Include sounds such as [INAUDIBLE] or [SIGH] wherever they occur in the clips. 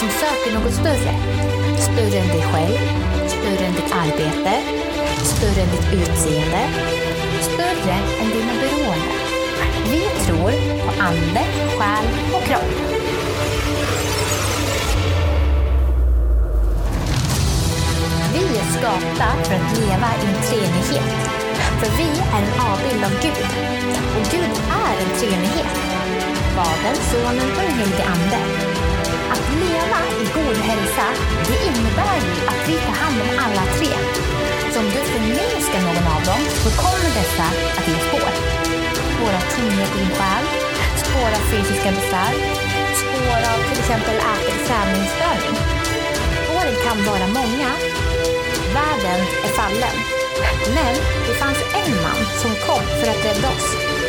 som söker något större. Större än dig själv, större än ditt arbete, större än ditt utseende, större än dina beroenden. Vi tror på ande, själ och kropp. Vi är skapta för att leva i en treenighet. För vi är en avbild av Gud. Och Gud är en treenighet. Fadern, Sonen och den helige Ande. Att leva i god hälsa, det innebär ju att vi tar hand om alla tre. Så om du förminskar någon av dem, så kommer dessa att ge spår. Spår av tomhet i din själ, spår av fysiska besvär, spår av till exempel ät träningsstörning. Spåren kan vara många. Världen är fallen. Men det fanns en man som kom för att rädda oss.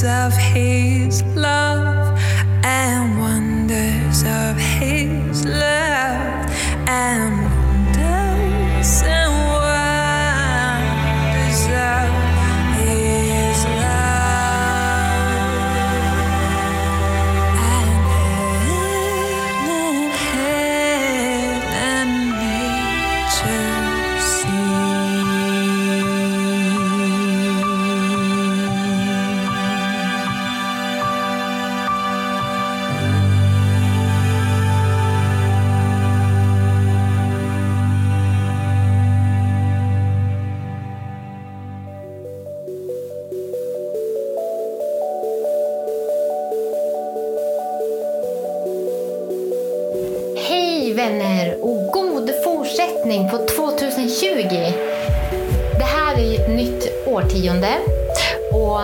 Of His love vänner och god fortsättning på 2020. Det här är ett nytt årtionde Och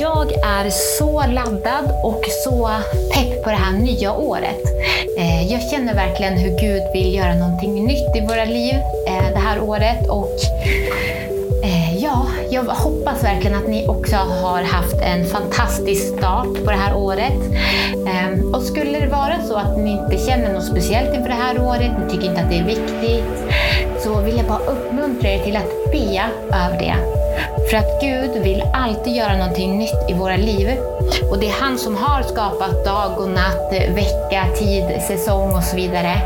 jag är så laddad och så pepp på det här nya året. Eh, jag känner verkligen hur Gud vill göra någonting nytt i våra liv eh, det här året. Och Eh, ja, jag hoppas verkligen att ni också har haft en fantastisk start på det här året. Ehm, och skulle det vara så att ni inte känner något speciellt inför det här året, ni tycker inte att det är viktigt, så vill jag bara uppmuntra er till att be över det. För att Gud vill alltid göra någonting nytt i våra liv. Och det är han som har skapat dag och natt, vecka, tid, säsong och så vidare.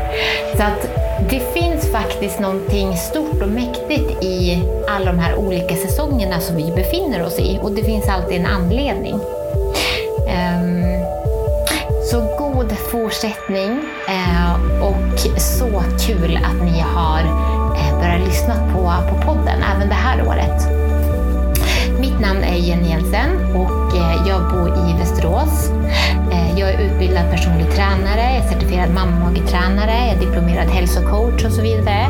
Så att det finns faktiskt någonting stort och mäktigt i alla de här olika säsongerna som vi befinner oss i. Och det finns alltid en anledning. Um, så god fortsättning uh, och så kul att ni har eh, börjat lyssna på, på podden även det här året. Mitt Jenny Jensen och eh, jag bor i Västerås. Eh, jag är utbildad personlig tränare, jag är certifierad mammagetränare, jag är diplomerad hälsocoach och så vidare.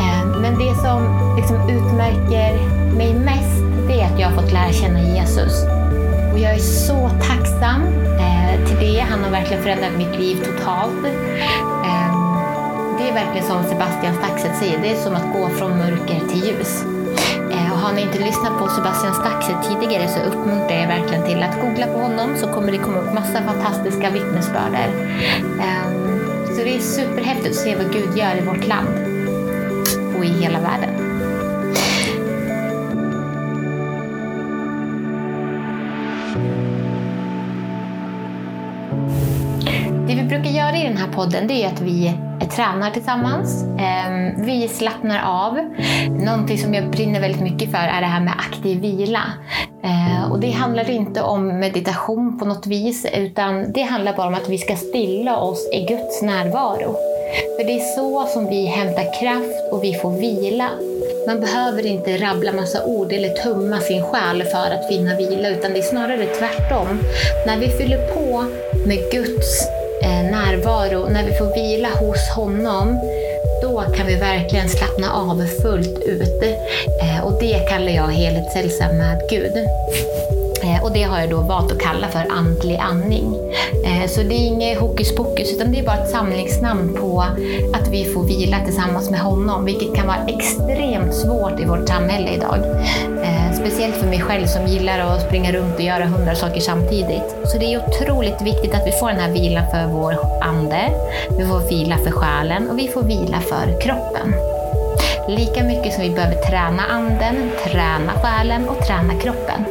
Eh, men det som liksom utmärker mig mest det är att jag har fått lära känna Jesus. Och jag är så tacksam till det. Han har verkligen förändrat mitt liv totalt. Det är verkligen som Sebastian Staxet säger, det är som att gå från mörker till ljus. Har ni inte lyssnat på Sebastian Staxe tidigare så uppmuntrar jag verkligen till att googla på honom så kommer det komma upp massa fantastiska vittnesbörder. Ehm, så det är superhäftigt att se vad Gud gör i vårt land och i hela världen. Vi i den här podden det är att vi tränar tillsammans. Ehm, vi slappnar av. Någonting som jag brinner väldigt mycket för är det här med aktiv vila. Ehm, och det handlar inte om meditation på något vis, utan det handlar bara om att vi ska stilla oss i Guds närvaro. För det är så som vi hämtar kraft och vi får vila. Man behöver inte rabbla massa ord eller tumma sin själ för att finna vila, utan det är snarare tvärtom. När vi fyller på med Guds Eh, närvaro, när vi får vila hos honom, då kan vi verkligen slappna av fullt ut. Eh, och det kallar jag helhetshälsa med Gud. Eh, och det har jag då valt att kalla för andlig andning. Eh, så det är inget hokus pokus, utan det är bara ett samlingsnamn på att vi får vila tillsammans med honom, vilket kan vara extremt svårt i vårt samhälle idag. Eh, speciellt för mig själv som gillar att springa runt och göra hundra saker samtidigt. Så det är otroligt viktigt att vi får den här vilan för vår ande, vi får vila för själen och vi får vila för kroppen. Lika mycket som vi behöver träna anden, träna själen och träna kroppen.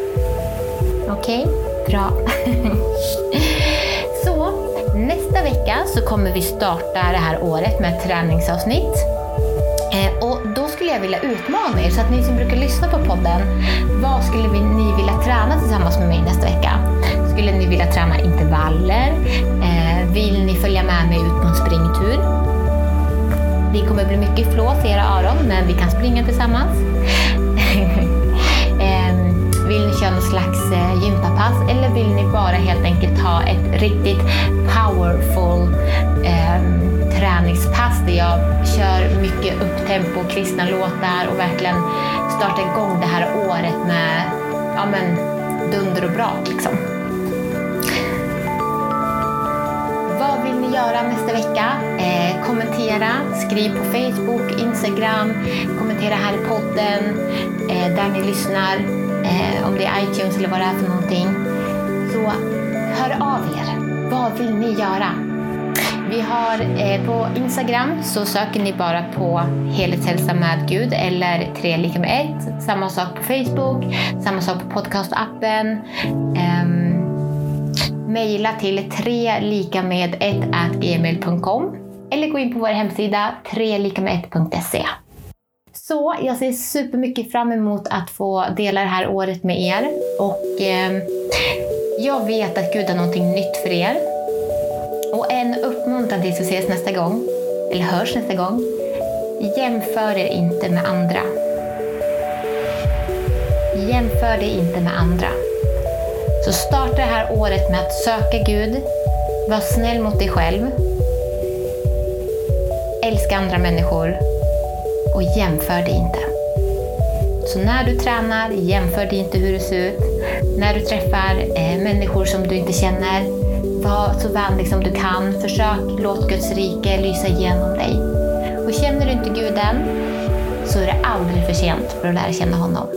Okej, okay? bra. [LAUGHS] så nästa vecka så kommer vi starta det här året med ett träningsavsnitt. Eh, och då skulle jag vilja utmana er, så att ni som brukar lyssna på podden, vad skulle ni vilja träna tillsammans med mig nästa vecka? Skulle ni vilja träna intervaller? Eh, vill ni följa med mig ut på en springtur? Det kommer bli mycket flås i era öron, men vi kan springa tillsammans. Vill ni köra någon slags eh, gympapass eller vill ni bara helt enkelt ha ett riktigt powerful eh, träningspass där jag kör mycket upptempo, kristna låtar och verkligen starta igång det här året med ja, men, dunder och brak. Liksom. Vad vill ni göra nästa vecka? Eh, kommentera, skriv på Facebook, Instagram, kommentera här i podden, eh, där ni lyssnar eh, om det är iTunes eller vad det är för någonting. Så hör av er. Vad vill ni göra? Vi har eh, på Instagram så söker ni bara på helhetshälsa med Gud eller 3 lika med 1. Samma sak på Facebook, samma sak på podcastappen. Eh, Maila till 3 lika med 1 gmail.com eller gå in på vår hemsida 3 lika med 1.se. Så jag ser supermycket fram emot att få dela det här året med er. Och eh, jag vet att Gud har någonting nytt för er. Och en uppmuntran tills vi ses nästa gång, eller hörs nästa gång. Jämför er inte med andra. Jämför dig inte med andra. Så starta det här året med att söka Gud, var snäll mot dig själv, älska andra människor och jämför dig inte. Så när du tränar, jämför dig inte hur det ser ut. När du träffar eh, människor som du inte känner, var så vänlig som du kan. Försök låt Guds rike lysa igenom dig. Och känner du inte Gud än, så är det aldrig för sent för att lära känna honom.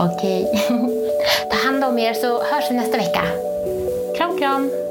Okej. [LAUGHS] Ta hand om er så hörs vi nästa vecka. Kram, kram!